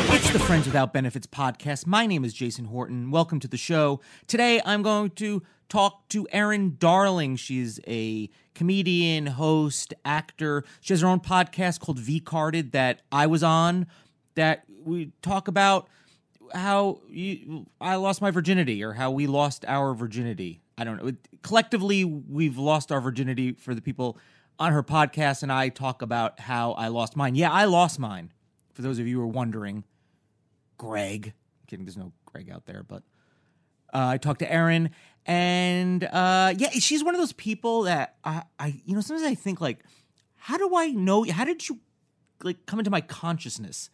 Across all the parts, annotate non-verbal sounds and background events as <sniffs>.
It's the Friends Without Benefits podcast. My name is Jason Horton. Welcome to the show. Today I'm going to talk to Erin Darling. She's a comedian, host, actor. She has her own podcast called V Carded that I was on that we talk about how you, I lost my virginity or how we lost our virginity. I don't know. Collectively, we've lost our virginity for the people on her podcast, and I talk about how I lost mine. Yeah, I lost mine. For those of you who are wondering, Greg. I'm kidding, there's no Greg out there, but uh, I talked to Erin, and uh, yeah, she's one of those people that I, I, you know, sometimes I think like, how do I know? How did you like come into my consciousness?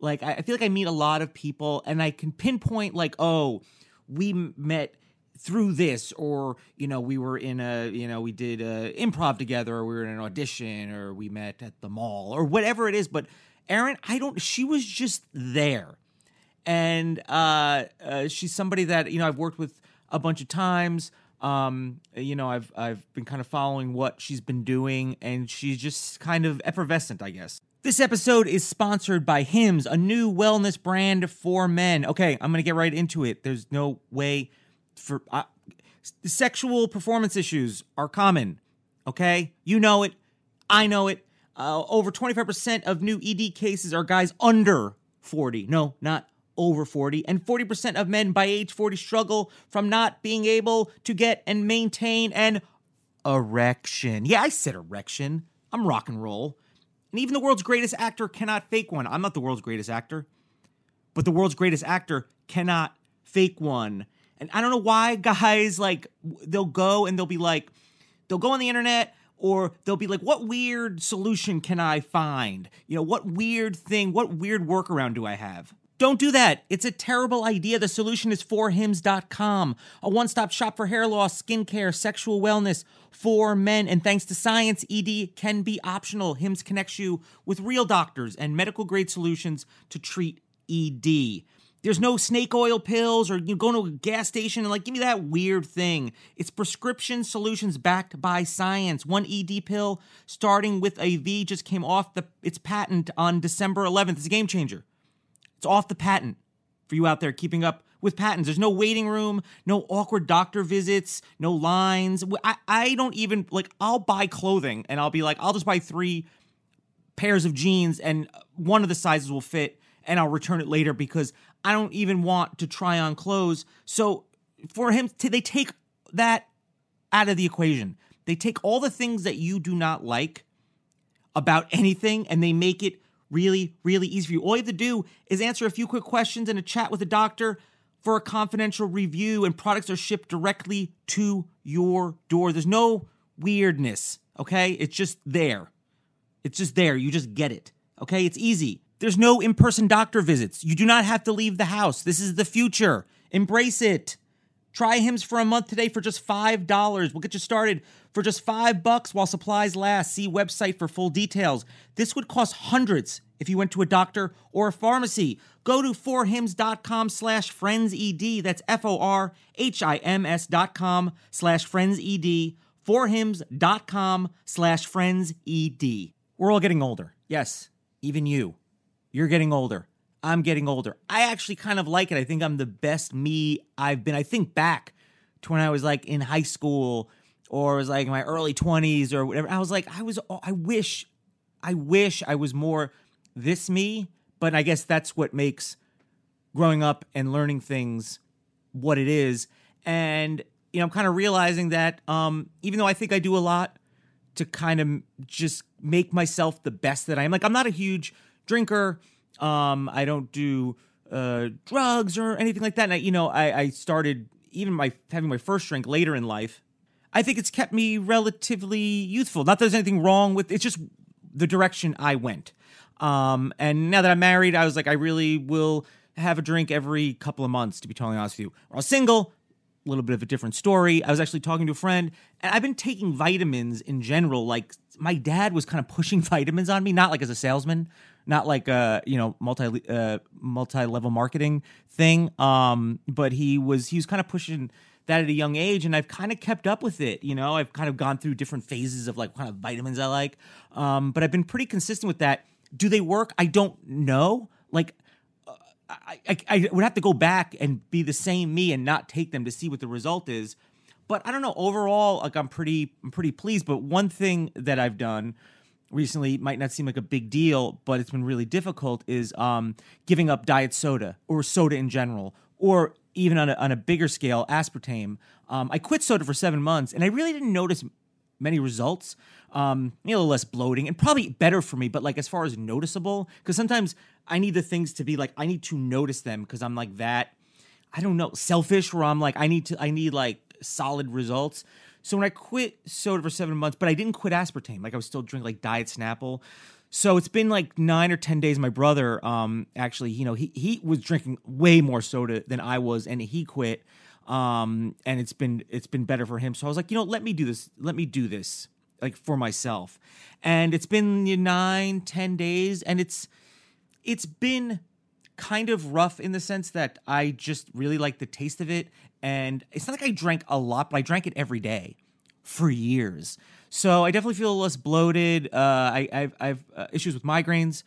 Like, I, I feel like I meet a lot of people, and I can pinpoint like, oh, we met through this or you know we were in a you know we did a improv together or we were in an audition or we met at the mall or whatever it is but Erin, I don't. She was just there, and uh, uh, she's somebody that you know I've worked with a bunch of times. Um, you know, I've I've been kind of following what she's been doing, and she's just kind of effervescent, I guess. This episode is sponsored by Hims, a new wellness brand for men. Okay, I'm gonna get right into it. There's no way for uh, sexual performance issues are common. Okay, you know it, I know it. Uh, over 25% of new ED cases are guys under 40. No, not over 40. And 40% of men by age 40 struggle from not being able to get and maintain an erection. Yeah, I said erection. I'm rock and roll. And even the world's greatest actor cannot fake one. I'm not the world's greatest actor, but the world's greatest actor cannot fake one. And I don't know why guys like they'll go and they'll be like, they'll go on the internet or they'll be like, what weird solution can I find? You know, what weird thing, what weird workaround do I have? Don't do that. It's a terrible idea. The solution is forhims.com, a one stop shop for hair loss, skincare, sexual wellness for men. And thanks to science, ED can be optional. Hims connects you with real doctors and medical grade solutions to treat ED. There's no snake oil pills or you go to a gas station and like give me that weird thing. It's prescription solutions backed by science. One ED pill starting with a V just came off the its patent on December 11th. It's a game changer. It's off the patent for you out there keeping up with patents. There's no waiting room, no awkward doctor visits, no lines. I, I don't even like I'll buy clothing and I'll be like I'll just buy 3 pairs of jeans and one of the sizes will fit and I'll return it later because I don't even want to try on clothes. So for him, they take that out of the equation. They take all the things that you do not like about anything and they make it really, really easy for you. All you have to do is answer a few quick questions and a chat with a doctor for a confidential review, and products are shipped directly to your door. There's no weirdness, okay? It's just there. It's just there. You just get it, okay? It's easy. There's no in person doctor visits. You do not have to leave the house. This is the future. Embrace it. Try Hims for a month today for just $5. We'll get you started for just 5 bucks while supplies last. See website for full details. This would cost hundreds if you went to a doctor or a pharmacy. Go to forhims.com slash friendsed. That's F-O-R-H-I-M-S dot com slash friendsed. Forhims.com slash friendsed. We're all getting older. Yes, even you. You're getting older. I'm getting older. I actually kind of like it. I think I'm the best me I've been. I think back to when I was like in high school or was like in my early 20s or whatever. I was like, I was, I wish, I wish I was more this me, but I guess that's what makes growing up and learning things what it is. And, you know, I'm kind of realizing that um, even though I think I do a lot to kind of just make myself the best that I am, like, I'm not a huge drinker. Um, I don't do uh, drugs or anything like that. And I, you know, I, I started even my having my first drink later in life. I think it's kept me relatively youthful. Not that there's anything wrong with it's just the direction I went. Um, and now that I'm married, I was like, I really will have a drink every couple of months, to be totally honest with you. Or I was single, a little bit of a different story. I was actually talking to a friend, and I've been taking vitamins in general. Like my dad was kind of pushing <laughs> vitamins on me, not like as a salesman, not like a you know multi uh, multi level marketing thing. Um, but he was he was kind of pushing that at a young age, and I've kind of kept up with it. You know, I've kind of gone through different phases of like kind of vitamins I like. Um, but I've been pretty consistent with that. Do they work? I don't know. Like I, I, I would have to go back and be the same me and not take them to see what the result is. But I don't know. Overall, like I'm pretty, I'm pretty pleased. But one thing that I've done recently might not seem like a big deal, but it's been really difficult is um, giving up diet soda or soda in general, or even on a, on a bigger scale, aspartame. Um, I quit soda for seven months, and I really didn't notice many results. Um, you know, a little less bloating and probably better for me, but like as far as noticeable, because sometimes I need the things to be like I need to notice them because I'm like that. I don't know, selfish where I'm like I need to I need like solid results. So when I quit soda for seven months, but I didn't quit aspartame, like I was still drinking like Diet Snapple. So it's been like nine or ten days. My brother, um, actually, you know, he he was drinking way more soda than I was, and he quit. Um, and it's been it's been better for him. So I was like, you know, let me do this. Let me do this like for myself. And it's been nine, ten days, and it's it's been kind of rough in the sense that I just really like the taste of it. And it's not like I drank a lot, but I drank it every day for years. So I definitely feel less bloated. Uh, I, I've, I've uh, issues with migraines,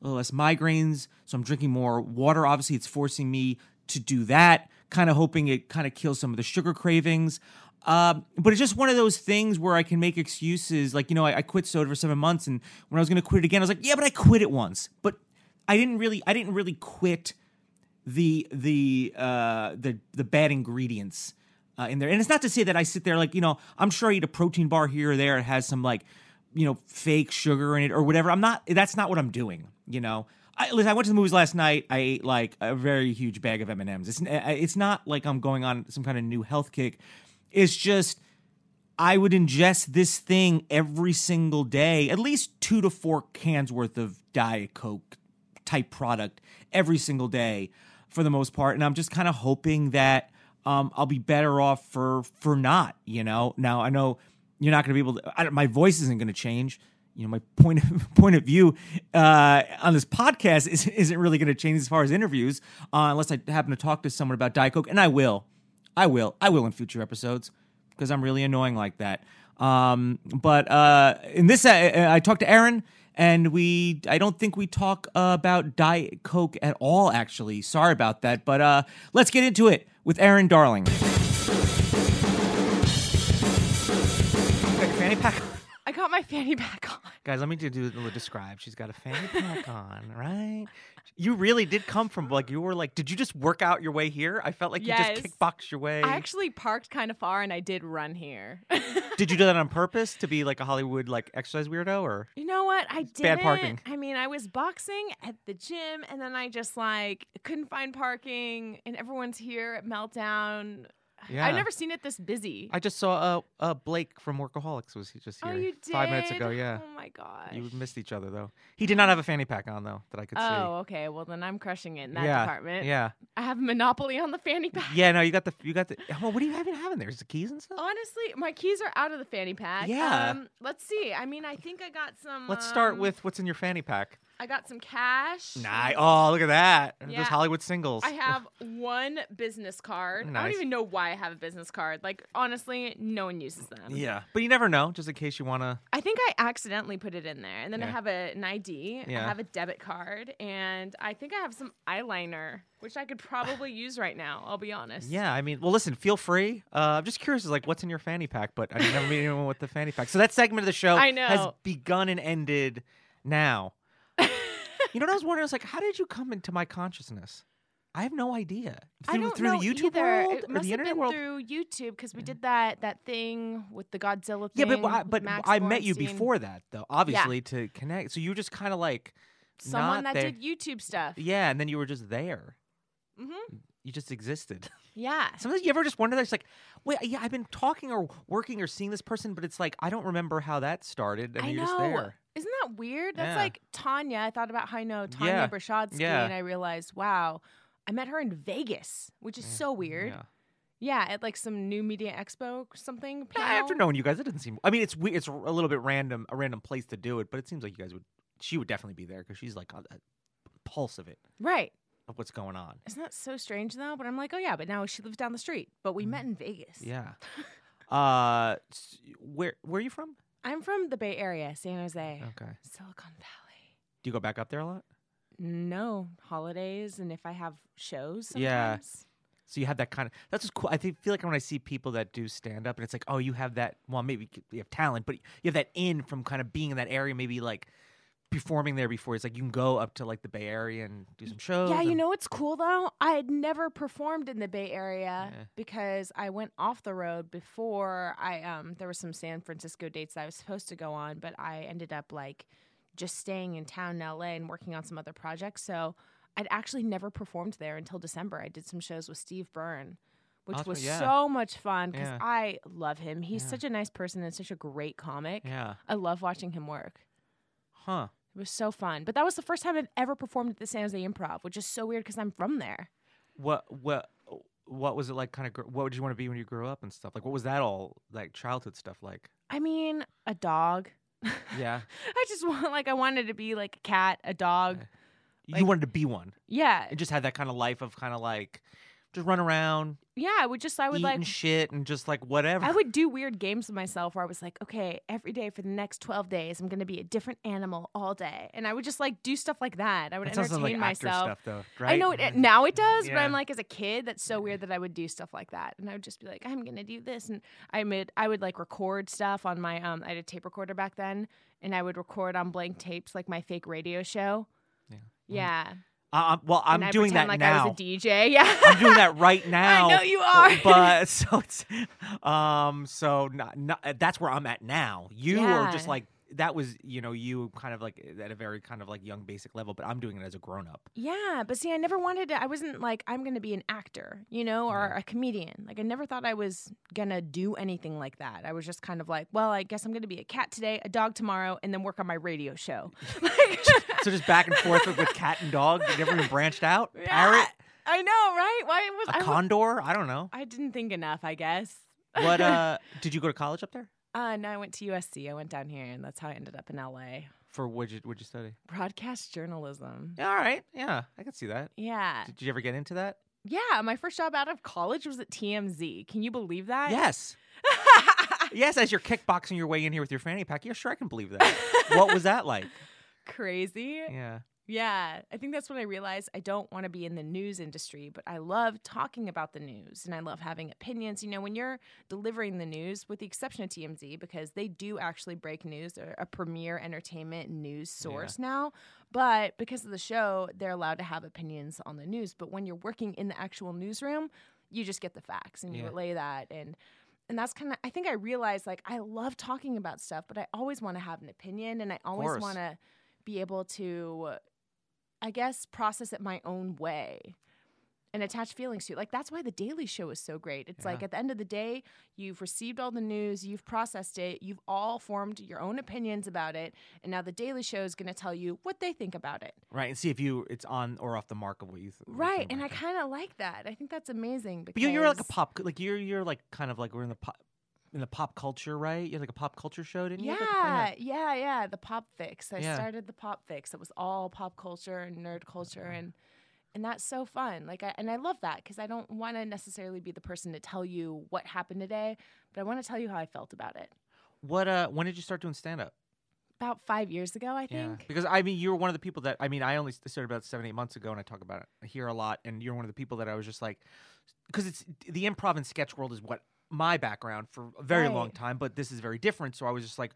a little less migraines. So I'm drinking more water. Obviously, it's forcing me to do that, kind of hoping it kind of kills some of the sugar cravings. Um, but it's just one of those things where I can make excuses. Like, you know, I, I quit soda for seven months, and when I was going to quit it again, I was like, yeah, but I quit it once. But I didn't really I didn't really quit the the uh the the bad ingredients uh, in there. And it's not to say that I sit there like, you know, I'm sure I eat a protein bar here or there it has some like, you know, fake sugar in it or whatever. I'm not that's not what I'm doing, you know. I, listen, I went to the movies last night. I ate like a very huge bag of M&Ms. It's it's not like I'm going on some kind of new health kick. It's just I would ingest this thing every single day, at least 2 to 4 cans worth of Diet Coke type product every single day for the most part. And I'm just kind of hoping that um, I'll be better off for for not. You know, now I know you're not going to be able to. I, my voice isn't going to change. You know, my point of <laughs> point of view uh, on this podcast is, <laughs> isn't really going to change as far as interviews, uh, unless I happen to talk to someone about Diet Coke, and I will, I will, I will in future episodes because I'm really annoying like that. Um, but uh, in this, I, I talked to Erin and we I don't think we talk uh, about Diet Coke at all. Actually, sorry about that. But uh, let's get into it with Erin Darling. Fanny pack, I got my fanny pack <laughs> on. guys. Let me do do describe. She's got a fanny pack <laughs> on, right? You really did come from like you were like. Did you just work out your way here? I felt like you just kickboxed your way. I actually parked kind of far and I did run here. <laughs> did you do that on purpose to be like a Hollywood like exercise weirdo or? you know what? I didn't. bad parking. I mean, I was boxing at the gym and then I just like couldn't find parking and everyone's here at Meltdown. Yeah. I've never seen it this busy. I just saw uh, uh Blake from Workaholics was he just here oh, you did? five minutes ago. Yeah. Oh my god. You missed each other though. He did not have a fanny pack on though that I could see. Oh, okay. Well, then I'm crushing it in that yeah, department. Yeah. I have a monopoly on the fanny pack. Yeah, no, you got the you got the well, what do you even have in there? Is the keys and stuff? Honestly, my keys are out of the fanny pack. Yeah. Um, let's see. I mean, I think I got some. Let's start um, with what's in your fanny pack. I got some cash. Nice. Oh, look at that. Yeah. Those Hollywood singles. I have <laughs> one business card. Nice. I don't even know why I have a business card. Like honestly, no one uses them. Yeah, but you never know. Just in case you want to. I think I accidentally put it in there. And then I have a, an ID. Yeah. I have a debit card. And I think I have some eyeliner, which I could probably <sighs> use right now. I'll be honest. Yeah, I mean, well, listen, feel free. Uh, I'm just curious, is like, what's in your fanny pack? But I never meet anyone with the fanny pack. So that segment of the show I know. has begun and ended now. You know what I was wondering? I was like, how did you come into my consciousness? I have no idea. Through, I don't through know the YouTube either. world It or must the have internet been world? through YouTube because we did that that thing with the Godzilla thing. Yeah, but I, but Max I met you before that though, obviously to connect. So you were just kind of like someone Not that there. did YouTube stuff. Yeah, and then you were just there. Mm-hmm. You just existed. Yeah. <laughs> Sometimes you ever just wonder that it's like, wait, yeah, I've been talking or working or seeing this person, but it's like I don't remember how that started, and I you're know. just there. Isn't that weird? That's Yeah. like Tanya. I thought about how I know Tanya Yeah. Brashadsky, Yeah. and I realized, wow, I met her in Vegas, which is mm, so weird. Yeah. Yeah, at like some new media expo or something. Yeah, After knowing you guys, it doesn't seem. I mean, it's we- it's a little bit random, a random place to do it, but it seems like you guys would. She would definitely be there because she's like on the pulse of it, Right. Of what's going on. Isn't that so strange though? But I'm like, oh yeah, but now she lives down the street. But we met in Vegas. Mm. Yeah. <laughs> uh, s- where where are you from? I'm from the Bay Area, San Jose, Okay. Silicon Valley. Do you go back up there a lot? No holidays, and if I have shows, Yeah. sometimes. So you have that kind of. That's what's cool. I think, feel like when I see people that do stand up, and it's like, oh, you have that. Well, maybe you have talent, but you have that in from kind of being in that area, maybe like performing there before. It's like you can go up to like the Bay Area and do some shows. Yeah, you and- know what's cool though? I had never performed in the Bay Area Yeah. because I went off the road before I um there were some San Francisco dates that I was supposed to go on, but I ended up like just staying in town in LA and working on some other projects. So I'd actually never performed there until December. I did some shows with Steve Byrne, which Awesome, was yeah. so much fun because Yeah. I love him. He's Yeah. such a nice person and such a great comic. Yeah. I love watching him work. Huh. It was so fun. But that was the first time I've ever performed at the San Jose Improv, which is so weird because I'm from there. What what what was it like? Kind of. What did you want to be when you grew up and stuff? Like, what was that all like? Childhood stuff like? I mean, a dog. <laughs> Yeah. I just want like I wanted to be like a cat, a dog. you Like- wanted to be one. Yeah. And just had that kind of life of kind of like just run around, Yeah, I would just I would like eating shit, and just like whatever. I would do weird games with myself where I was like, okay, every day for the next 12 days, I'm to be a different animal all day. And I would just like do stuff like that. I would That entertain like myself. stuff, though, right? I know it, it- now it does, but I'm like as a kid, that's so weird that I would do stuff like that, and I would just be like, I'm gonna do this, and I made I would like record stuff on my um I had a tape recorder back then, and I would record on blank tapes like my fake radio show. Yeah. Yeah, Uh, well, I'm and I doing that like now. I was a DJ. Yeah, I'm doing that right now. <laughs> I know you are. but so it's um so not, not, that's where I'm at now. You are just like that was you know you kind of like at a very kind of like young basic level, but I'm doing it as a grown up. Yeah, but see, I never wanted to. I wasn't like I'm gonna be an actor, you know, or a comedian. Like I never thought I was gonna do anything like that. I was just kind of like, well, I guess I'm gonna be a cat today, a dog tomorrow, and then work on my radio show. <laughs> <laughs> <laughs> So just back and forth with, with cat and dog. You never even branched out. Yeah, Parrot, I know, right? Why was a I? condor. I don't know. I didn't think enough. I guess. What uh did you go to college up there? Uh, no, I went to USC. I went down here, and that's how I ended up in LA. For what'd you what'd you study? Broadcast journalism. Yeah, all right. Yeah, I can see that. Yeah, Did you ever get into that? yeah. My first job out of college was at TMZ. Can you believe that? Yes. <laughs> yes, as you're kickboxing your way in here with your fanny pack. Yeah, sure, I can believe that. what was that like? <laughs> Crazy. Yeah. Yeah, I think that's when I realized I don't want to be in the news industry, but I love talking about the news and I love having opinions. You know, when you're delivering the news, with the exception of TMZ, because they do actually break news, they're a premier entertainment news source now. But because of the show, they're allowed to have opinions on the news. But when you're working in the actual newsroom, you just get the facts and you Yeah. relay that. And and that's kind of I think I realized like I love talking about stuff, but I always want to have an opinion and I always want to be able to I guess process it my own way and attach feelings to it. Like that's why the Daily Show is so great. It's like at the end of the day, you've received all the news, you've processed it, you've all formed your own opinions about it, and now the Daily Show is going to tell you what they think about it. Right, and see if you it's on or off the mark of what you th- what you Right, and I kind of like that. I think that's amazing because But you're, you're like a pop, like you're you're like kind of like we're in the pop in the pop culture, right? You're like a pop culture show, didn't you? Yeah, yeah, yeah. The pop fix. I Yeah. started the pop fix. It was all pop culture and nerd culture, and and that's so fun. Like, I, and I love that because I don't want to necessarily be the person to tell you what happened today, but I want to tell you how I felt about it. What uh? When did you start doing stand up? About five years ago, I think. Because I mean, you were one of the people that I mean, I only started about seven, eight months ago, and I talk about it here a lot. And you're one of the people that I was just like, because it's the improv and sketch world is what my background for a very long time, but this is very different. So I was just like,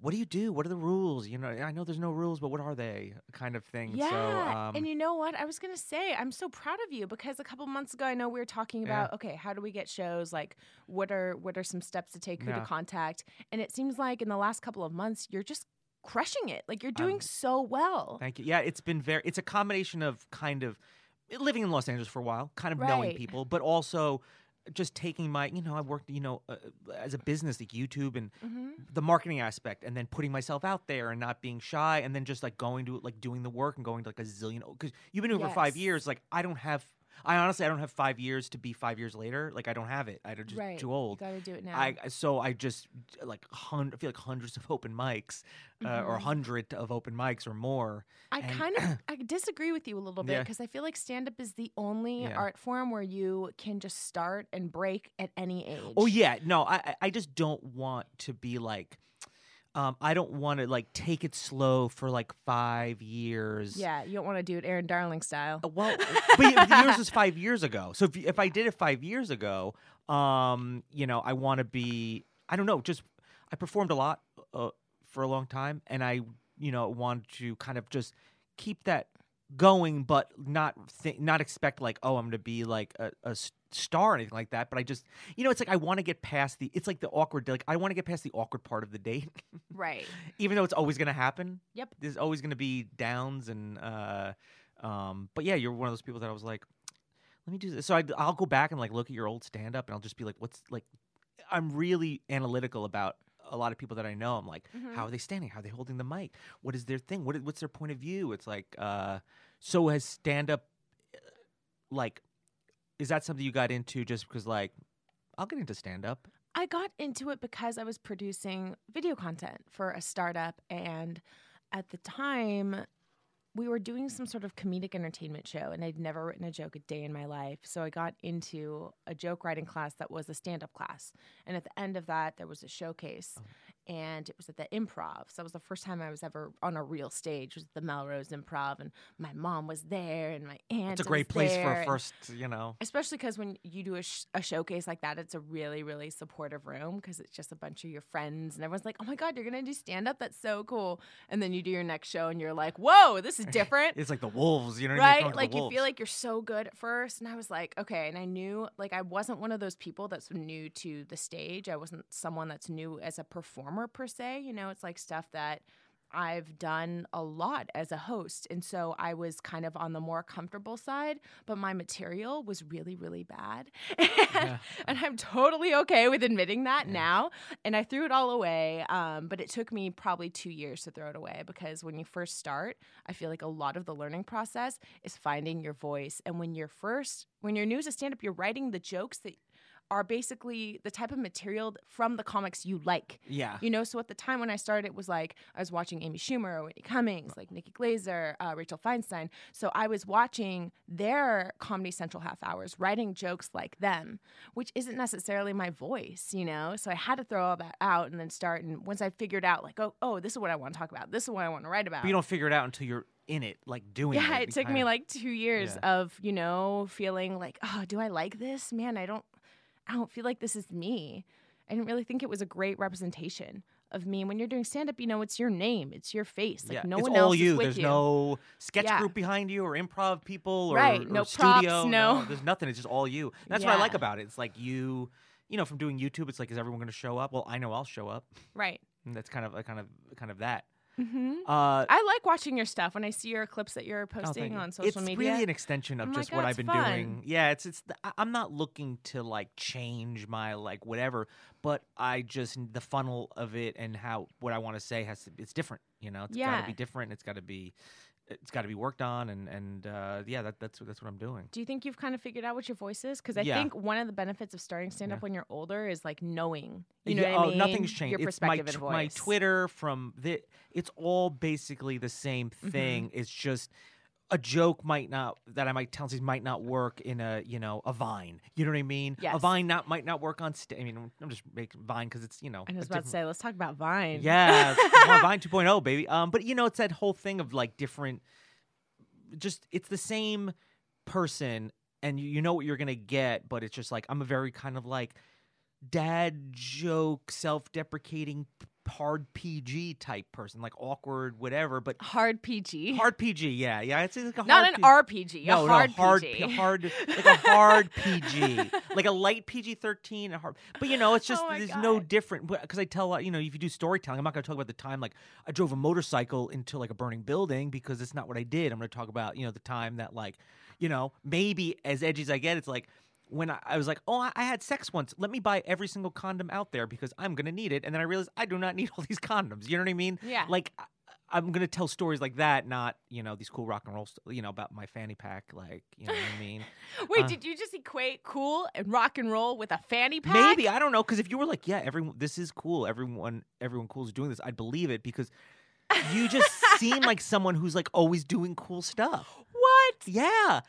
what do you do? What are the rules? You know, I know there's no rules, but what are they? Kind of thing. Yeah, So, um, and you know what? I was gonna say I'm so proud of you because a couple months ago I know we were talking Yeah. about okay, how do we get shows? Like, what are what are some steps to take? Who Yeah. to contact? And it seems like in the last couple of months you're just crushing it. Like you're doing I'm- so well. Thank you. Yeah, it's been very. It's a combination of kind of living in Los Angeles for a while, kind of knowing people, but also just taking my. You know, I worked. You know, uh, as a business like YouTube and hmm the marketing aspect, and then putting myself out there and not being shy, and then just like going to like doing the work and going to like a zillion. Because you've been doing it for five years. Like I don't have. I honestly, I don't have five years to be five years later. Like I don't have it. I'm just Right. too old. Got to do it now. I so I just like hun- I feel like hundreds of open mics, uh, or a Mhm. hundred of open mics or more. I and- kind of <clears throat> I disagree with you a little bit Yeah. because I feel like stand up is the only Yeah. art form where you can just start and break at any age. Oh yeah, no, I- I just don't want to be like, um, I don't want to like take it slow for like five years. Yeah, you don't want to do it Erin Darling style. Uh, Well, but yours was five years ago. So if if I did it five years ago, um, you know, I want to be. I don't know. Just I performed a lot uh, for a long time, and I, you know, want to kind of just keep that going, but not th- not expect like, oh, I'm going to be like a, a star or anything like that. But I just, you know, it's like I want to get past the. It's like the awkward. Like I want to get past the awkward part of the date, <laughs> Right. even though it's always going to happen. Yep. There's always going to be downs and. uh um, but yeah, you're one of those people that I was like, let me do this. So I, I'll go back and like look at your old stand up and I'll just be like, what's like, I'm really analytical about a lot of people that I know. I'm like, Mhm. how are they standing? How are they holding the mic? What is their thing? What, is- what's their point of view? It's like, uh, so has stand up, like, is that something you got into just because like, I'll get into stand up? I got into it because I was producing video content for a startup. And at the time, we were doing some sort of comedic entertainment show, and I'd never written a joke a day in my life. So I got into a joke writing class that was a stand up class. And at the end of that, there was a showcase. Oh. And it was at the improv. So that was the first time I was ever on a real stage, was the Melrose Improv. And my mom was there, and my aunt. It's a great place for a first, you know. especially because when you do a, sh- a showcase like that it's a really really supportive room because it's just a bunch of your friends and everyone's like oh my god you're gonna do stand up that's so cool and then you do your next show and you're like whoa this is <laughs> different It's like the wolves, you know what I mean? Right like you feel like you're so good at first and i was like okay and i knew like i wasn't one of those people that's new to the stage i wasn't someone that's new as a performer per se you know it's like stuff that I've done a lot as a host. And so I was kind of on the more comfortable side, but my material was really, really bad. Yeah. <laughs> and I'm totally okay with admitting that Yeah. now. And I threw it all away. Um, but it took me probably two years to throw it away because when you first start, I feel like a lot of the learning process is finding your voice. And when you're first, when you're new as a stand up, you're writing the jokes that are basically the type of material from the comics you like. yeah. You know, so at the time when I started, it was like I was watching Amy Schumer, or Whitney Cummings, like Nikki Glazer, uh, Rachel Feinstein. So I was watching their Comedy Central half hours, writing jokes like them, which isn't necessarily my voice, you know. So I had to throw all that out and then start. And once I figured out, like, oh, oh, this is what I want to talk about. This is what I want to write about. But you don't figure it out until you're in it, like doing it. yeah, You it took me like two years Yeah. of you know feeling like, oh, do I like this? Man, I don't, I don't feel like this is me. I didn't really think it was a great representation of me. And when you're doing stand up, you know, it's your name, it's your face. Like yeah. no it's one all else you. is with There's you. no sketch Yeah. group behind you or improv people or, Right, or no props, studio. no- there's nothing. It's just all you. And <laughs> that's what I like about it. It's like you, you know, from doing YouTube. It's like, is everyone going to show up? Well, I know I'll show up. right. And that's kind of, kind of, kind of that. Hmm Uh, I like watching your stuff when I see your clips that you're Oh, posting you. on social it's media. It's really an extension of I'm just like, what "Oh, I've been fun." doing. Yeah, it's it's. The, I'm not looking to like change my like whatever, but I just the funnel of it and how what I want to say has to. It's different. You know, it's got to be different. It's got to be. It's got to be worked on, and and uh, yeah, that, that's that's what I'm doing. Do you think you've kind of figured out what your voice is? Because I Yeah. think one of the benefits of starting stand up Yeah. when you're older is like knowing. You know Yeah, what I oh, mean? nothing's changed. Your it's my perspective and tw- my. Twitter from the. It's all basically the same Mm-hmm. thing. It's just a joke might not that I might tell these might not work in a you know a Vine. You know what I mean? A Vine not might not work on. St- I mean, I'm just making Vine because it's you know. I was about to say, let's talk about Vine. Yeah, more <laughs> Vine 2.0, baby. Um, but you know, it's that whole thing of like different. Just it's the same person, and you, you know what you're gonna get, but it's just like I'm a very kind of like dad joke, self-deprecating p- hard PG type person, like awkward, whatever, but Hard PG. hard PG. Yeah, yeah. It's like a Not hard an P- RPG. no, a hard no, hard, PG. P- hard, like a hard <laughs> PG, like a light PG thirteen, a hard. But you know, it's just Oh there's no different. Because I tell, uh, you know, if you do storytelling, I'm not going to talk about the time like I drove a motorcycle into like a burning building because it's not what I did. I'm going to talk about you know the time that like, you know, maybe as edgy as I get, it's like. When I, I was like, oh, I, I had sex once. Let me buy every single condom out there because I'm gonna need it. And then I realized I do not need <laughs> all these condoms. You know what I mean? Yeah. Like I- I'm gonna tell stories like that, not you know these cool rock and roll, st- you know about my fanny pack, like you know what I mean. <laughs> Wait, uh, did you just equate cool and rock and roll with a fanny pack? Maybe I don't know because if you were like, yeah, everyone, this is cool. Everyone, everyone cool is doing this. I'd believe it because you just <laughs> seem like someone who's like always doing cool stuff. What? Yeah,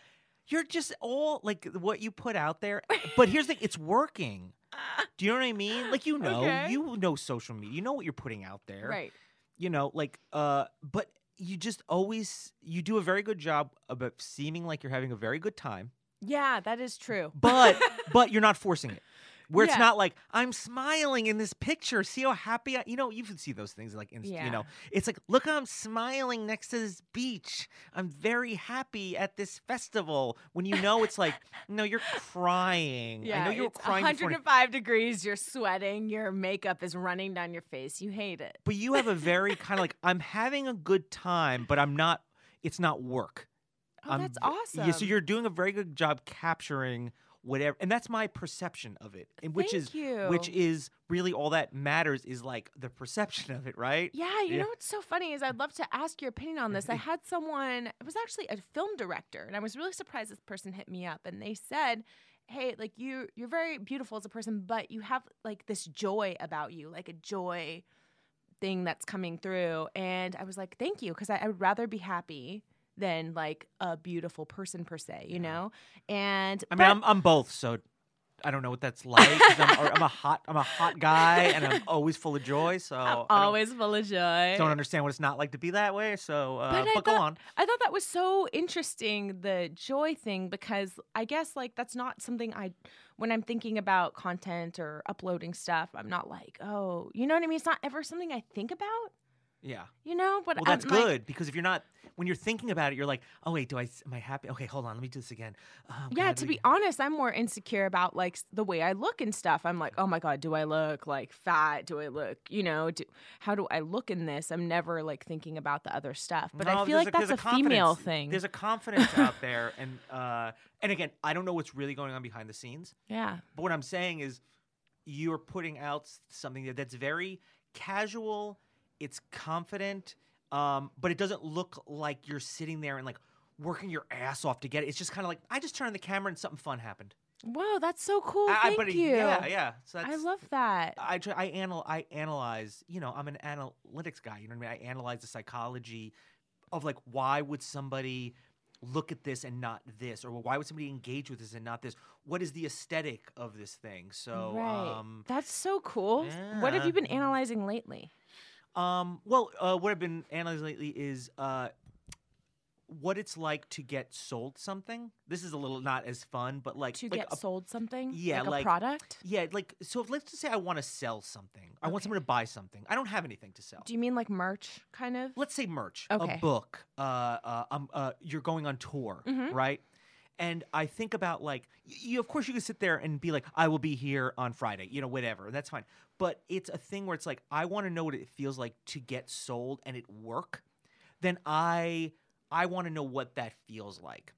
you're just all like what you put out there. But here's the, <laughs> it's working. Do you know what I mean? Like you know, Okay. you know social media. You know what you're putting out there. Right. you know like uh but you just always you do a very good job about seeming like you're having a very good time Yeah, that is true. but <laughs> but you're not forcing it where it's not like i'm smiling in this picture see how happy I, you know you can see those things like inst- Yeah. you know it's like look i'm smiling next to this beach i'm very happy at this festival when you know it's like <laughs> no you're crying yeah, i know you were it's crying before 105 degrees. You're sweating. Your makeup is running down your face. You hate it. but you have a very kind of like i'm having a good time but i'm not it's not work Oh, that's awesome. Yeah, so you're doing a very good job capturing whatever, and that's my perception of it, and which Thank is you. which is really all that matters is like the perception of it, right? Yeah, you Yeah. know what's so funny is I'd love to ask your opinion on this. I <laughs> had someone, it was actually a film director, and I was really surprised this person hit me up and they said, Hey, like you you're very beautiful as a person, but you have like this joy about you, like a joy thing that's coming through. And I was like, Thank you, because I, I would rather be happy than like a beautiful person per se, you know? And I mean, but- I'm I'm both, so I don't know what that's like. I'm, I'm a hot I'm a hot guy, and I'm always full of joy. So I'm always full of joy. don't, understand what it's not like to be that way. So, uh, But but, I go on. I thought that was so interesting, the joy thing, because I guess like that's not something I, when I'm thinking about content or uploading stuff, I'm not like, oh, you know what I mean? It's not ever something I think about, Yeah. you know? But Well, that's I'm like- good because if you're not when you're thinking about it, you're like, oh wait, do I am I happy? Okay, hold on, let me do this again. Oh, yeah, God, to be honest, I'm more insecure about like the way I look and stuff. I'm like, oh my god, do I look like fat? Do I look, you know, do, how do I look in this? I'm never like thinking about the other stuff. But I feel like there's that's a, female thing. There's a confidence <laughs> out there, and uh, and again, I don't know what's really going on behind the scenes. yeah, But what I'm saying is, you're putting out something that- that's very casual. It's confident, um, but it doesn't look like you're sitting there and like working your ass off to get it. It's just kind of like I just turned on the camera and something fun happened. whoa, that's so cool. I- I- Thank but you. Yeah, yeah. So that's, I love that. I try, I anal I analyze. You know, I'm an analytics guy. You know what I mean? I analyze the psychology of like why would somebody look at this and not this, or why would somebody engage with this and not this? What is the aesthetic of this thing? So, right. um, That's so cool. What have you been analyzing lately? Um, well, uh, what I've been analyzing lately is uh, what it's like to get sold something. This is a little not as fun, but like To like get a sold something? yeah, like a product? Yeah, like so. If, let's just say I want to sell something. I want someone to buy something. I don't have anything to sell. Do you mean like merch kind of? let's say merch, Okay. a book, uh, uh, um, uh, you're going on tour, Mhm. right? And I think about like you. Of course, you can sit there and be like, "I will be here on Friday," you know, whatever. That's fine. But it's a thing where it's like, I want to know what it feels like to get sold and it work. Then I, I want to know what that feels like.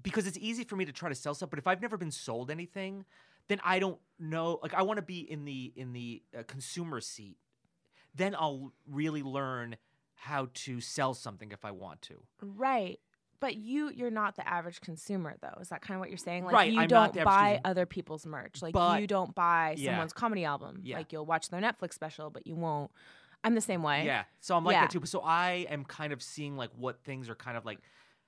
Because it's easy for me to try to sell stuff, but if I've never been sold anything, then I don't know. Like I want to be in the in the uh, consumer seat. Then I'll really learn how to sell something if I want to. Right. But you you're not the average consumer though. Is that kind of what you're saying? Like Right, you I'm don't buy consumer. other people's merch. Like But- you don't buy Yeah. someone's comedy album. Yeah. Like you'll watch their Netflix special, but you won't I'm the same way. Yeah. So I'm like Yeah. that too. So I am kind of seeing like what things are kind of like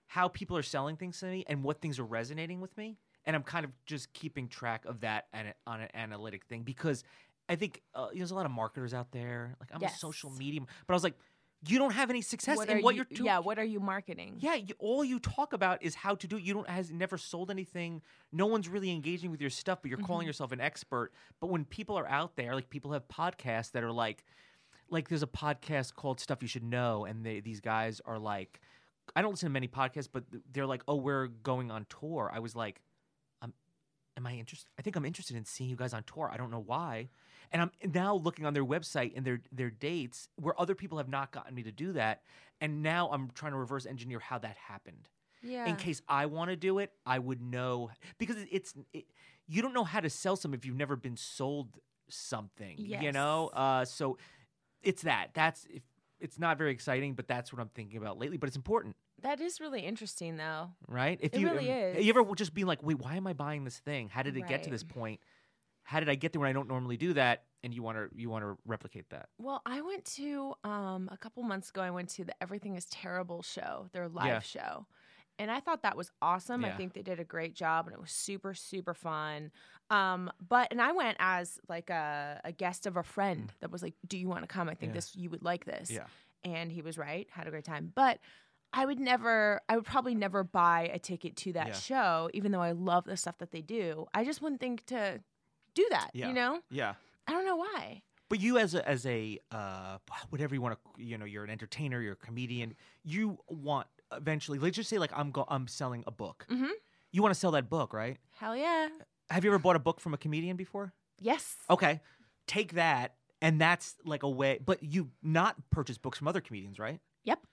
how people are selling things to me and what things are resonating with me. And I'm kind of just keeping track of that an, on an analytic thing because I think uh, there's a lot of marketers out there. Like I'm a social Yes. medium, but I was like, you don't have any success what in what you, are doing. yeah, what are you marketing? Yeah, you, all you talk about is how to do. it. You don't has never sold anything. No one's really engaging with your stuff, but you're calling Mm-hmm. yourself an expert. But when people are out there, like people have podcasts that are like, like there's a podcast called Stuff You Should Know, and they, these guys are like, I don't listen to many podcasts, but they're like, oh, we're going on tour. I was like, am I interested? I think I'm interested in seeing you guys on tour. I don't know why. And I'm now looking on their website and their their dates where other people have not gotten me to do that. And now I'm trying to reverse engineer how that happened. Yeah. In case I want to do it, I would know because it's it, you don't know how to sell some if you've never been sold something. You know, uh, so it's that. That's if, it's not very exciting, but that's what I'm thinking about lately. But it's important, that is really interesting, though. right? If It you really um, is. you ever just being like, wait, why am I buying this thing? How did it get to this point? How did I get there when I don't normally do that? And you want to you want to replicate that. Well, I went to um, a couple months ago. I went to the Everything Is Terrible show, their live Yeah. show, and I thought that was awesome. I think they did a great job, and it was super, super fun. Um, but and I went as like a, a guest of a friend that was like, "Do you want to come? I think Mm. Yeah. this you would like this." Yeah. and he was right. Had a great time, but. I would never, I would probably never buy a ticket to that Yeah. show, even though I love the stuff that they do. I just wouldn't think to do that, Yeah. you know? Yeah. I don't know why. But you as a as a uh, whatever you want to you know you're an entertainer you're a comedian you want eventually let's just say like I'm go I'm selling a book Mhm. you want to sell that book right Hell yeah. have you ever bought a book from a comedian before Yes. okay take that and that's like a way but you not purchase books from other comedians right Yep.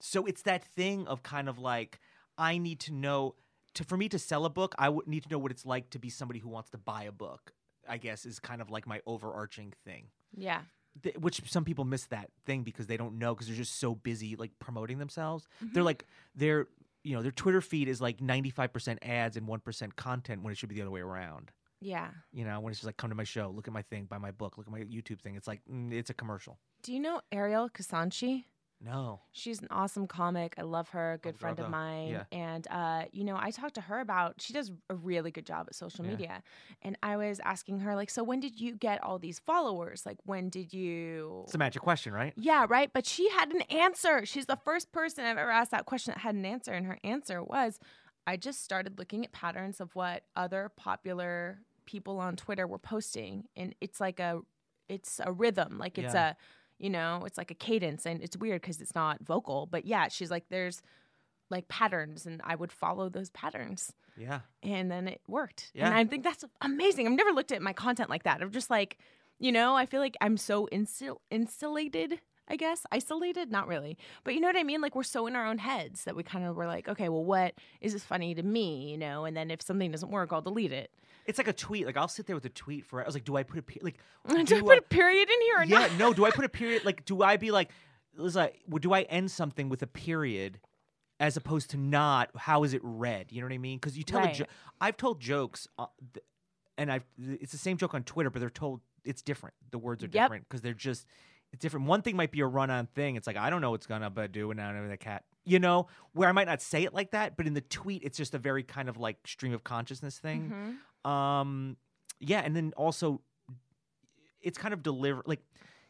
So it's that thing of kind of like I need to know to for me to sell a book I would need to know what it's like to be somebody who wants to buy a book I guess is kind of like my overarching thing Yeah. th- which some people miss that thing because they don't know because they're just so busy like promoting themselves. Mm-hmm. They're like their you know their Twitter feed is like ninety five percent ads and one percent content when it should be the other way around. Yeah. You know when it's just like come to my show, look at my thing, buy my book, look at my YouTube thing. It's like mm, it's a commercial. Do you know Ariel Kasanchi? No, She's an awesome comic. I love her, good Oh, friend of mine. Yeah. And uh, you know, I talked to her about she does a really good job at social Yeah. media. And I was asking her, like, so when did you get all these followers? Like when did you it's a magic question, right? Yeah, right. But she had an answer. She's the first person I've ever asked that question that had an answer. And her answer was I just started looking at patterns of what other popular people on Twitter were posting. And it's like a it's a rhythm. Like it's Yeah. a you know, it's like a cadence. And it's weird because it's not vocal. But yeah, she's like, there's like patterns and I would follow those patterns. Yeah, And then it worked. Yeah. And I think that's amazing. I've never looked at my content like that. I'm just like, you know, I feel like I'm so insul- insulated, I guess. Isolated? Not really. But you know what I mean? Like we're so in our own heads that we kind of were like, okay, well, what is this funny to me? You know, and then if something doesn't work, I'll delete it. it's like a tweet. Like I'll sit there with a tweet for. I was like, do I put a pe- like? <laughs> Do I put a period in here or yeah, not? no. Do I <laughs> put a period? Like, do I be like, Liza, well, do I end something with a period as opposed to not? How is it read? You know what I mean? Because you tell a Right. jo- I've told jokes, uh, th- and I've it's the same joke on Twitter, but they're told it's different. The words are Yep. different because they're just it's different. One thing might be a run-on thing. It's like I don't know what's gonna but do, and now the cat. You know, where I might not say it like that, but in the tweet, it's just a very kind of like stream of consciousness thing. Mhm. Um, yeah, and then also, it's kind of deliver like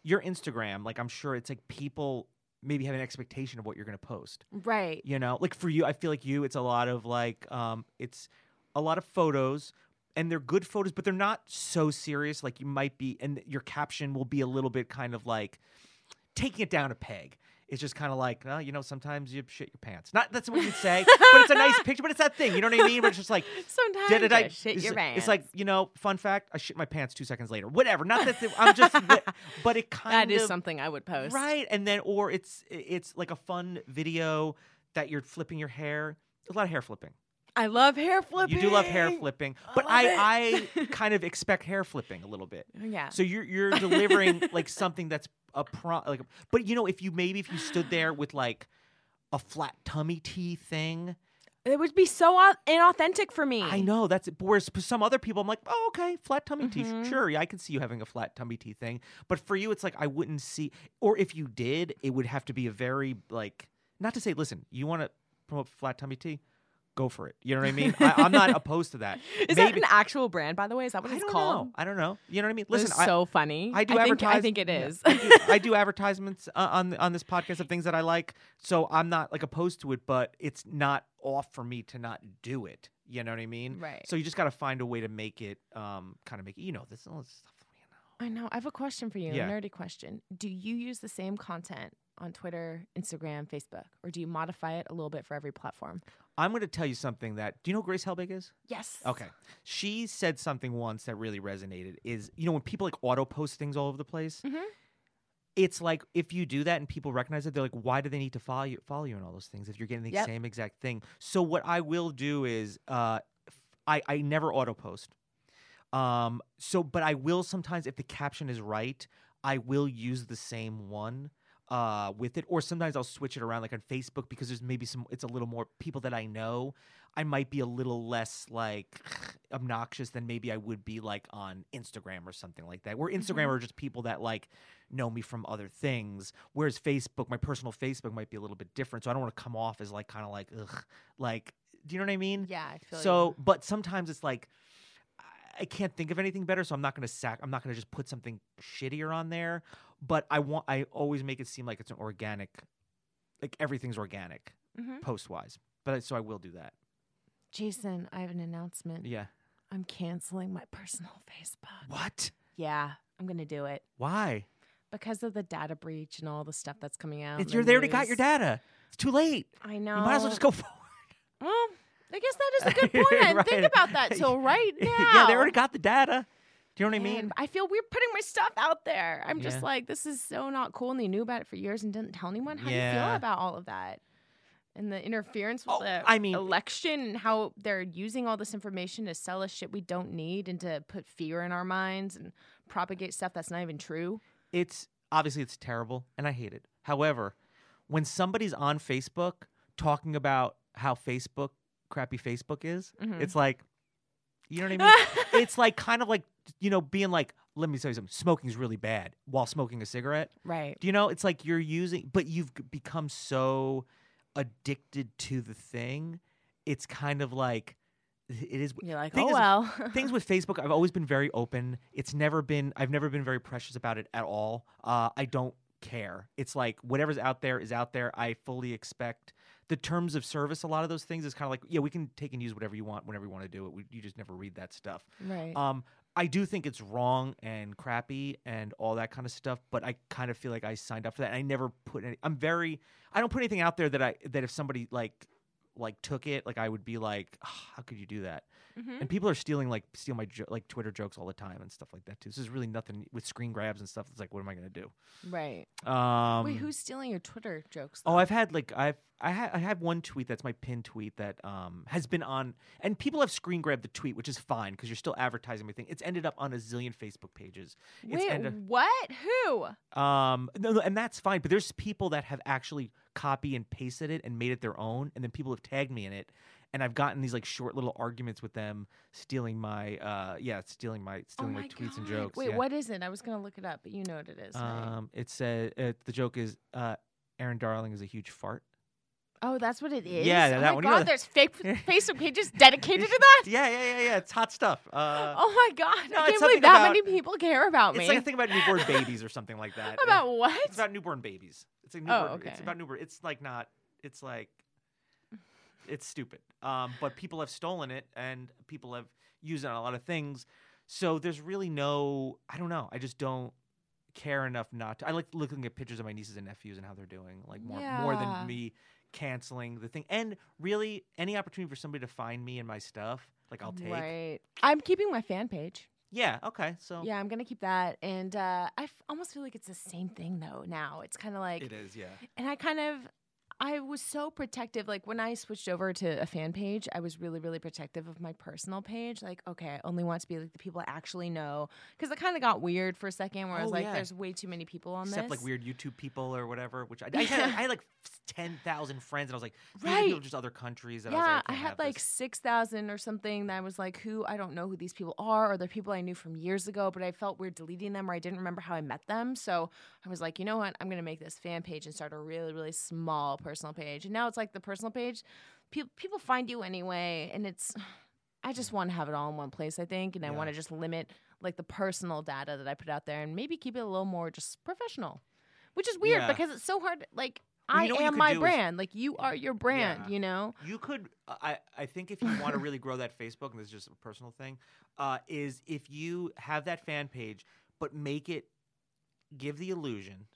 your Instagram. Like I'm sure it's like people maybe have an expectation of what you're going to post. Right. You know, like for you, I feel like you, it's a lot of like, um, it's a lot of photos. And they're good photos, but they're not so serious. Like you might be, and your caption will be a little bit kind of like taking it down a peg. It's just kind of like, well, you know, sometimes you shit your pants. Not that's what you'd say, but it's a nice picture. But it's that thing, you know what I mean? But it's just like, <laughs> Sometimes did you I shit it's, your pants. it's like you know, fun fact: I shit my pants two seconds later. Whatever. Not that I'm just, <laughs> but it kind that is of something I would post. right. And then, or it's it's like a fun video that you're flipping your hair. There's a lot of hair flipping. I love hair flipping. You do love hair flipping, but I I <laughs> kind of expect hair flipping a little bit. Yeah. So you're you're <laughs> delivering like something that's a pro like, but you know, if you maybe if you stood there with like a flat tummy tea thing. It would be so inauthentic for me. I know that's whereas for some other people, I'm like, oh, okay, flat tummy tea, Mhm. sure, yeah, I can see you having a flat tummy tea thing. But for you, it's like I wouldn't see, or if you did, it would have to be a very like, not to say, listen, you want to promote flat tummy tea, go for it. You know what I mean? <laughs> I, I'm not opposed to that. Is Maybe, that an actual brand, by the way? Is that what I it's called? know. I don't know. You know what I mean? Listen, is I, so funny. I do think, advertise. I think it yeah. <laughs> I, do, I do <laughs> advertisements uh, on on this podcast of things that I like, so I'm not like opposed to it, but it's not off for me to not do it. You know what I mean? Right. So you just got to find a way to make it, um, kind of make it. You know, this all this stuff. You know. I know. I have a question for you, Yeah. a nerdy question. Do you use the same content on Twitter, Instagram, Facebook, or do you modify it a little bit for every platform? I'm going to tell you something that. Do you know who Grace Helbig is? Yes. Okay. She said something once that really resonated is, you know, when people like auto post things all over the place, Mhm. it's like if you do that and people recognize it, they're like, why do they need to follow you follow you and all those things if you're getting the Yep. same exact thing? So what I will do is uh I I never auto post. Um so but I will sometimes if the caption is right, I will use the same one uh with it or sometimes I'll switch it around like on Facebook because there's maybe some it's a little more people that I know I might be a little less like <sniffs> obnoxious than maybe I would be like on Instagram or something like that. Where Instagram Mhm. are just people that like know me from other things. Whereas Facebook, my personal Facebook might be a little bit different. So I don't want to come off as like kind of like ugh, like do you know what I mean? Yeah, I feel So, but sometimes it's like I- I can't think of anything better, so I'm not gonna sack. I'm not gonna just put something shittier on there. But I want. I always make it seem like it's an organic, like everything's organic Mhm. post wise. But I- so I will do that. Jason, I have an announcement. Yeah. I'm canceling my personal <laughs> Facebook. What? Yeah, I'm gonna do it Why? because of the data breach and all the stuff that's coming out. It's the you're they already got your data. It's too late. I know. You might as well just go <laughs> forward. Well, I guess that is a good point. I didn't think about that till <laughs> right now. yeah, they already got the data. Do you know what I mean? I feel weird putting my stuff out there. I'm just Yeah. like, this is so not cool. And they knew about it for years and didn't tell anyone. How do you feel about all of that? And the interference with Oh, the I mean- election and how they're using all this information to sell us shit we don't need and to put fear in our minds and propagate stuff that's not even true. it's obviously it's terrible and I hate it. However, when somebody's on Facebook talking about how Facebook crappy Facebook is, Mhm. it's like you know what I mean? <laughs> it's like kind of like you know being like let me tell you something smoking's really bad while smoking a cigarette. Right. Do you know? It's like you're using but you've become so addicted to the thing. It's kind of like it is You're like, oh is- well. things with Facebook, I've always been very open. It's never been, I've never been very precious about it at all. Uh, I don't care. It's like whatever's out there is out there. I fully expect the terms of service. A lot of those things is kind of like, yeah, we can take and use whatever you want whenever you want to do it. We, you just never read that stuff. right. Um, I do think it's wrong and crappy and all that kind of stuff, but I kind of feel like I signed up for that. And I never put any. I'm very. I don't put anything out there that I that if somebody like like took it, like I would be like, "Ah, how could you do that? Mhm. And people are stealing like steal my jo- like Twitter jokes all the time and stuff like that too. This is really nothing with screen grabs and stuff. It's like, what am I gonna do? right. Um, Wait, who's stealing your Twitter jokes? Oh. I've had like I've I ha- I have one tweet that's my pinned tweet that um has been on and people have screen grabbed the tweet, which is fine because you're still advertising everything. It's ended up on a zillion Facebook pages. It's Wait, ended what? Who? um no, no, and that's fine, but there's people that have actually copy and pasted it and made it their own, and then people have tagged me in it. And I've gotten these like short little arguments with them, stealing my, uh, yeah, stealing my, stealing oh my, my tweets and jokes. Wait, yeah. what is it? I was gonna look it up, but you know what it is. right? Um, it said uh, the joke is, uh, Erin Darling is a huge fart. Oh, that's what it is. Yeah, oh that my one. You know God, there's fake Facebook pages dedicated to that. <laughs> Yeah, yeah, yeah, yeah. It's hot stuff. Uh, <laughs> oh my God! no, I can't believe that about- many people care about me. it's like a thing about <laughs> newborn babies or something like that. about what? It's about newborn babies. It's a Oh, okay. It's about newborn. It's like not. It's like. It's stupid. Um, but people have stolen it and people have used it on a lot of things. So there's really no. I don't know. I just don't care enough not to. I like looking at pictures of my nieces and nephews and how they're doing, like more more than me canceling the thing. And really, any opportunity for somebody to find me and my stuff, like I'll take. Right. I'm keeping my fan page. Yeah. Okay. So Yeah, I'm gonna keep that, and uh, I f- almost feel like it's the same thing though. Now it's kind of like, it is. Yeah. and I kind of. I was so protective. Like when I switched over to a fan page, I was really, really protective of my personal page. Like, okay, I only want to be like the people I actually know. Because it kind of got weird for a second where I was Oh, like, yeah. there's way too many people on Except this. like weird YouTube people or whatever. Which I, I had. I had like ten thousand friends, and I was like, Right. people just other countries. And I, was Yeah, like, I had like six thousand or something. That I was like, who I don't know who these people are, or they're people I knew from years ago, but I felt weird deleting them, or I didn't remember how I met them. So I was like, you know what? I'm gonna make this fan page and start a really, really small personal page. And now it's like the personal page. people people find you anyway, and it's. I just want to have it all in one place, I think, and I Yeah. want to just limit like the personal data that I put out there, and maybe keep it a little more just professional, which is weird Yeah. because it's so hard. Like I you know am my do is- brand, like you are your brand, Yeah. you know. You could, I, I think, if you want to <laughs> really grow that Facebook, and this is just a personal thing, uh, is if you have that fan page, but make it give the illusion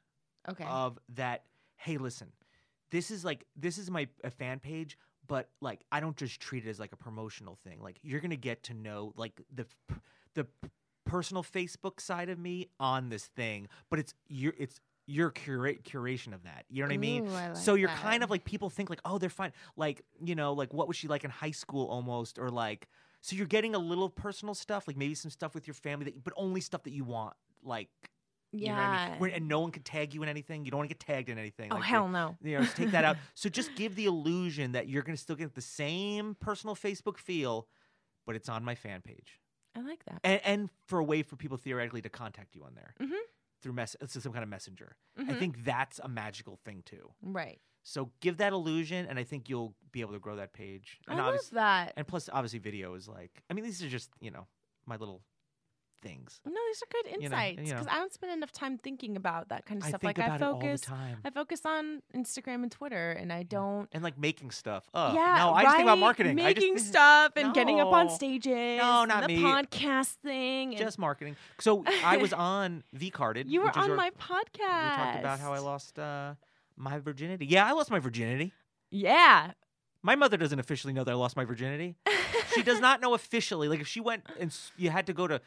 Okay. of that. Hey, listen, this is like this is my a fan page, but like I don't just treat it as like a promotional thing. Like you're gonna get to know like the the personal Facebook side of me on this thing, but it's your it's your curate curation of that. You know what I mean? Ooh, I so you're that. kind of like people think like oh they're fine like you know like what was she like in high school almost or like so you're getting a little personal stuff like maybe some stuff with your family that but only stuff that you want like you know I yeah. mean? Where, and no one can tag you in anything. You don't want to get tagged in anything. oh like, hell no. You know, just take that out. <laughs> So just give the illusion that you're going to still get the same personal Facebook feel, but it's on my fan page, I like that. and, and for a way for people theoretically to contact you on there Mhm. through mess, it's some kind of messenger. I Mhm. think that's a magical thing too. Right. So give that illusion, and I think you'll be able to grow that page. And I love that. And plus, obviously, video is like. I mean, these are just you know my little things. No, these are good You know, insights you know. because I don't spend enough time thinking about that kind of stuff. like I the focus, time. I focus on Instagram and Twitter, and I don't. and like making stuff. Oh, yeah, no, I right? just think about marketing. I making just, stuff and getting up on No. stages. No, and not the me. podcast thing. and- just marketing. So I was <laughs> on V Carded. you were which is on your- my podcast. We talked about how I lost uh, my virginity. Yeah, I lost my virginity. Yeah. My mother doesn't officially know that I lost my virginity. she does not know officially. Like if she went and you had to go to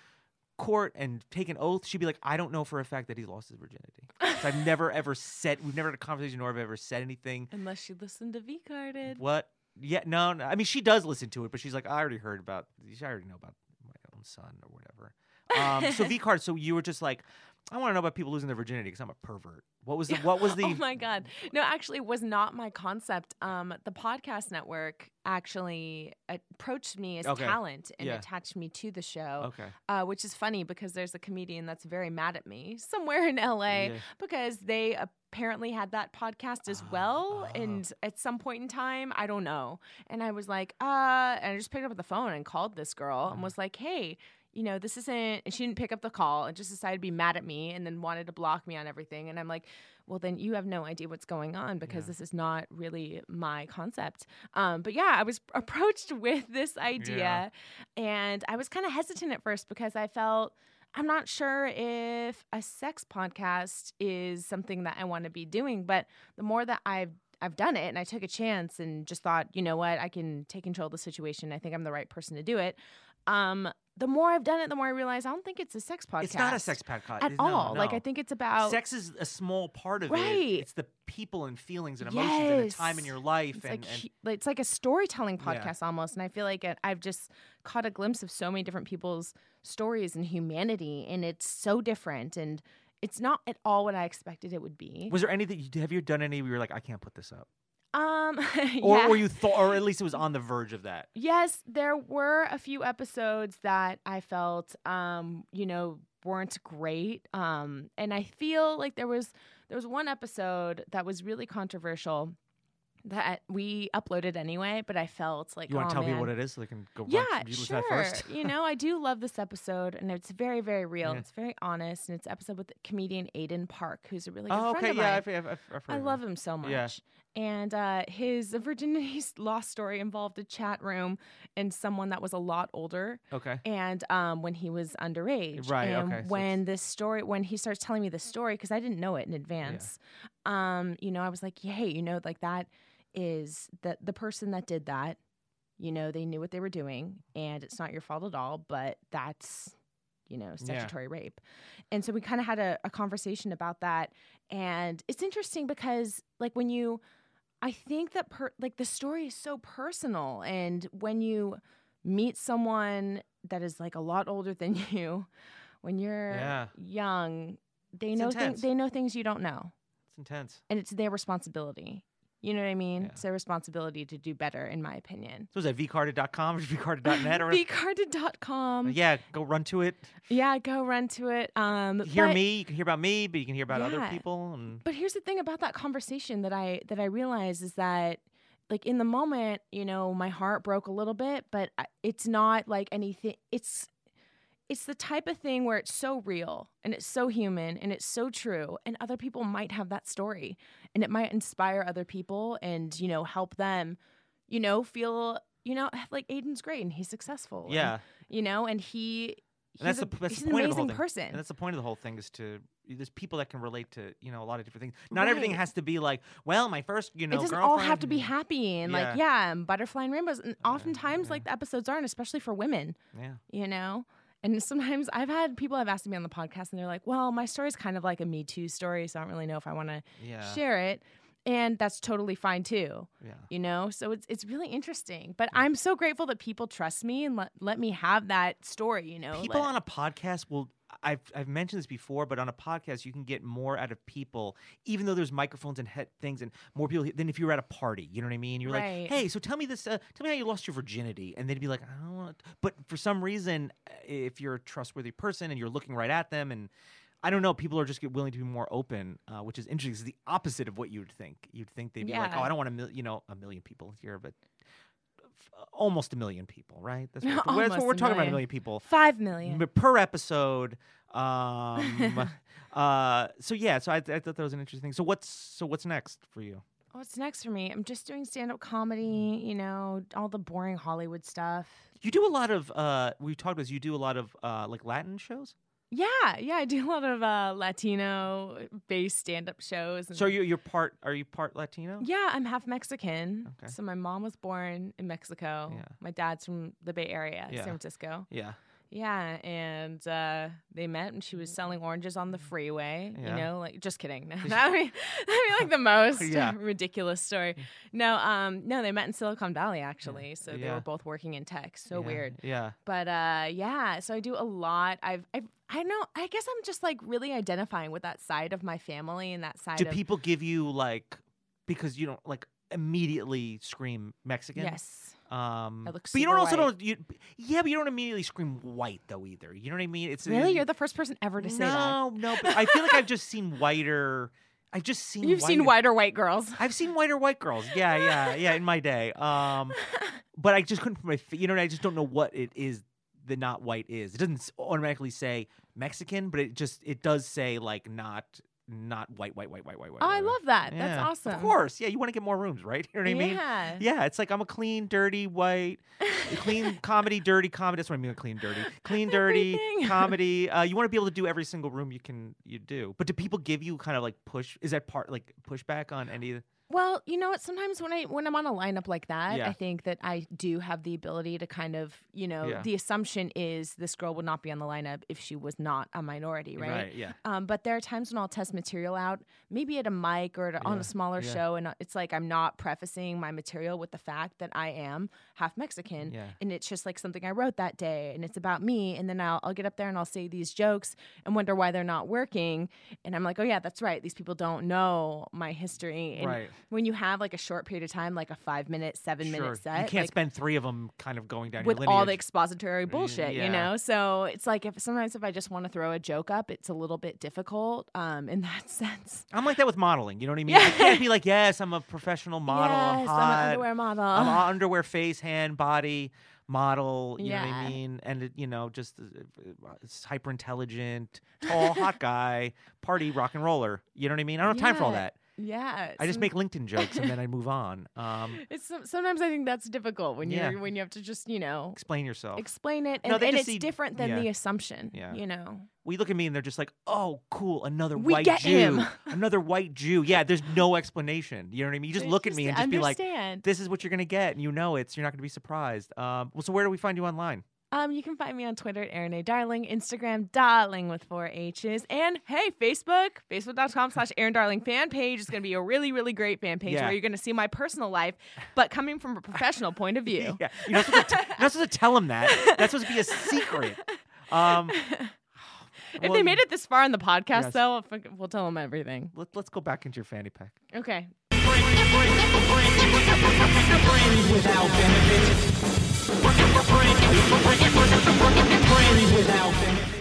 court and take an oath, she'd be like, "I don't know for a fact that he's lost his virginity." <laughs> So I've never ever said. We've never had a conversation, nor have I ever said anything. Unless she listened to V Carded. What? Yeah, no, no. I mean, she does listen to it, but she's like, I already heard about. I already know about my own son or whatever. Um, so <laughs> V card. So you were just like, I want to know about people losing their virginity because I'm a pervert. What was the? <laughs> What was the? oh my god no actually it was not my concept um the podcast network actually approached me as Okay. talent and Yeah. attached me to the show okay. uh, which is funny because there's a comedian that's very mad at me somewhere in la Yeah. because they apparently had that podcast as Ah, well ah. and at some point in time i don't know and i was like uh and i just picked up the phone and called this girl and Mhm. was like hey you know, this isn't, and she didn't pick up the call and just decided to be mad at me and then wanted to block me on everything. And I'm like, well, then you have no idea what's going on because Yeah. this is not really my concept. Um, but yeah, I was <laughs> approached with this idea and I was kind of hesitant at first because I felt, I'm not sure if a sex podcast is something that I want to be doing, but the more that I've I've done it and I took a chance and just thought, you know what, I can take control of the situation. I think I'm the right person to do it. Um, the more I've done it, the more I realize I don't think it's a sex podcast. It's not a sex podcast at all. Like I think it's about sex is a small part of Right. it. It's the people and feelings and emotions and a time in your life. It's and, like and it's like a storytelling Yeah. podcast almost, and I feel like it, I've just caught a glimpse of so many different people's stories and humanity, and it's so different, and it's not at all what I expected it would be. was there anything? Have you done any where you're like, I can't put this up, Um, <laughs> or yeah. or you thought, or at least it was on the verge of that. Yes, there were a few episodes that I felt, um, you know, weren't great. Um, and I feel like there was there was one episode that was really controversial that we uploaded anyway, but I felt like You want oh, to tell man. me what it is so they can go? Yeah, run, you sure. that first. you know, I do love this episode, and it's very, very real. Yeah. It's very honest, and it's an episode with comedian Aiden Park, who's a really good oh, friend okay, of yeah, mine. I've, I've, I've heard I love him so much. Yeah. And uh, his virginity <laughs> lost story involved a chat room and someone that was a lot older. Okay, And um, when he was underage, Right, And okay, so when this story, when he starts telling me the story, because I didn't know it in advance, um, you know, I was like, hey, you know, like that is the the person that did that. You know, they knew what they were doing, and it's not your fault at all. But that's you know statutory rape and so we kind of had a, a conversation about that and it's interesting because like when you i think that per, like the story is so personal and when you meet someone that is like a lot older than <laughs> you when you're Yeah. young they It's know things they know things you don't know it's intense. and it's their responsibility you know what i mean Yeah. it's their responsibility to do better in my opinion So was that vcarded.com or vcarded.net or <laughs> vcarded.com yeah, go run to it. yeah go run to it um Hear but- me. You can hear about me, but you can hear about other people. And But here's the thing about that conversation that I that I realize is that like in the moment, you know, my heart broke a little bit, but it's not like anything. It's it's the type of thing where it's so real and it's so human and it's so true and other people might have that story and it might inspire other people and you know help them you know feel you know like Aiden's great and he's successful and, Yeah. you know and he And that's he's, the a, that's the an point of the whole amazing thing. person And that's the point of the whole thing is to there's people that can relate to you know a lot of different things. Not everything has to be like well my first you know it doesn't all have to be happy and like Yeah. yeah and butterfly and rainbows and oftentimes yeah. like the episodes aren't especially for women Yeah. you know and sometimes i've had people have asked me on the podcast and they're like well my story's kind of like a me too story so i don't really know if i want to Yeah. share it and that's totally fine too Yeah. you know so it's it's really interesting but i'm so grateful that people trust me and let, let me have that story you know people let- on a podcast will I've I've mentioned this before, but on a podcast you can get more out of people, even though there's microphones and head things and more people than if you were at a party. You know what I mean? You're Right. like, hey, so tell me this. Uh, tell me how you lost your virginity, and they'd be like, I don't want. But for some reason, uh, if you're a trustworthy person and you're looking right at them, and I don't know, people are just willing to be more open, uh, which is interesting. It's the opposite of what you'd think. You'd think they'd be like, oh, I don't want a mil- you know a million people here, but. f- Almost a million people, right? That's <laughs> what, that's what we're talking about. A million. million people five million m- per episode. Um, <laughs> uh, so yeah, so I, I thought that was an interesting thing. So what's so what's next for you? what's next for me i'm just doing stand-up comedy you know all the boring hollywood stuff You do a lot of uh, we talked about. This, you do a lot of uh, like Latin shows. Yeah, yeah, I do a lot of uh, Latino based stand up shows. And So you're you're part. Are you part Latino? yeah, I'm half Mexican. Okay. So my mom was born in Mexico. Yeah. My dad's from the Bay Area, Yeah. San Francisco. Yeah. Yeah, and uh, they met and she was selling oranges on the freeway. Mm. Yeah. You know, like just kidding. <laughs> that'd, be, <laughs> that'd be like the most <laughs> Yeah. ridiculous story. No, um, no, they met in Silicon Valley actually. So they Yeah. were both working in tech. So Yeah, weird. Yeah. But uh, yeah, so I do a lot. I've, I've, I know. I guess I'm just like really identifying with that side of my family and that side Do of people give you like because you don't like immediately scream Mexican? yes. Um, I look but you don't also white. don't. You, yeah, but you don't immediately scream white though either. You know what I mean? It's Really, you're the first person ever to say that. no, no. But I feel like I've just seen whiter. I've just <laughs> seen. You've seen whiter- whiter white girls. I've seen whiter white girls. Yeah, yeah, yeah. In my day, um, <laughs> but I just couldn't put my. You know, I just don't know what it is. The not white is. It doesn't automatically say Mexican, but it just it does say like not not white, white, white, white, white, white. Oh, I love that. white. That's awesome. Of course, yeah. You want to get more rooms, right? <laughs> You know what I mean? Yeah. Yeah, it's like I'm a clean, dirty, white, clean <laughs> comedy, dirty comedy. That's what I mean. Clean, dirty, clean, dirty <laughs> comedy. Uh, you want to be able to do every single room you can you do. But do people give you kind of like push? Is that part like pushback on any? Well, you know what? Sometimes when I when I'm on a lineup like that, Yeah. I think that I do have the ability to kind of, you know, Yeah. the assumption is this girl would not be on the lineup if she was not a minority, right? yeah. Um, but there are times when I'll test material out, maybe at a mic or at, on Yeah, a smaller show, and it's like I'm not prefacing my material with the fact that I am half Mexican, Yeah. and it's just like something I wrote that day, and it's about me, and then I'll I'll get up there and I'll say these jokes and wonder why they're not working, and I'm like, oh yeah, that's right, these people don't know my history, and Right. when you have like a short period of time, like a five minute, seven Sure. minute set, you can't like, spend three of them kind of going down with all the expository bullshit, yeah. you know. So it's like if sometimes if I just want to throw a joke up, it's a little bit difficult um, in that <laughs> sense. I'm like that with modeling. You know what I mean? <laughs> Yeah. I can't be like, yes, I'm a professional model. I'm hot. I'm an underwear model. I'm a underwear face, hand, body model. You know what I Yeah. mean? And it, you know, just uh, uh, uh, hyper intelligent, tall, hot <laughs> guy, party rock and roller. You know what I mean? I don't have time for all Yeah. that. Yeah, I just make LinkedIn jokes and then I move on. Um, <laughs> It's sometimes I think that's difficult when Yeah. you when you have to just you know explain yourself. explain it, and, No, and just it's see- different than yeah. the assumption. Yeah. you know. we look at me and they're just like, "Oh, cool, another We white Jew, him. <laughs> another white Jew." Yeah, there's no explanation. You know what I mean? You just It's look at me and just be like, understand. "This is what you're gonna get," and you know it's you're not gonna be surprised. Um, well, so where do we find you online? Um, you can find me on Twitter at Erin A. Darling, Instagram, Darling with four H's, and hey, Facebook, facebook.com slash Erin Darling fan page is going to be a really, really great fan page Yeah. where you're going to see my personal life, but coming from a professional point of view. <laughs> Yeah, you're not, supposed to, you're not supposed to tell them that. That's supposed to be a secret. Um, <laughs> If well, they made it this far in the podcast, Yes. though, we'll tell them everything. Let, let's go back into your fanny pack. Okay. Brain without benefit. Brain without benefit.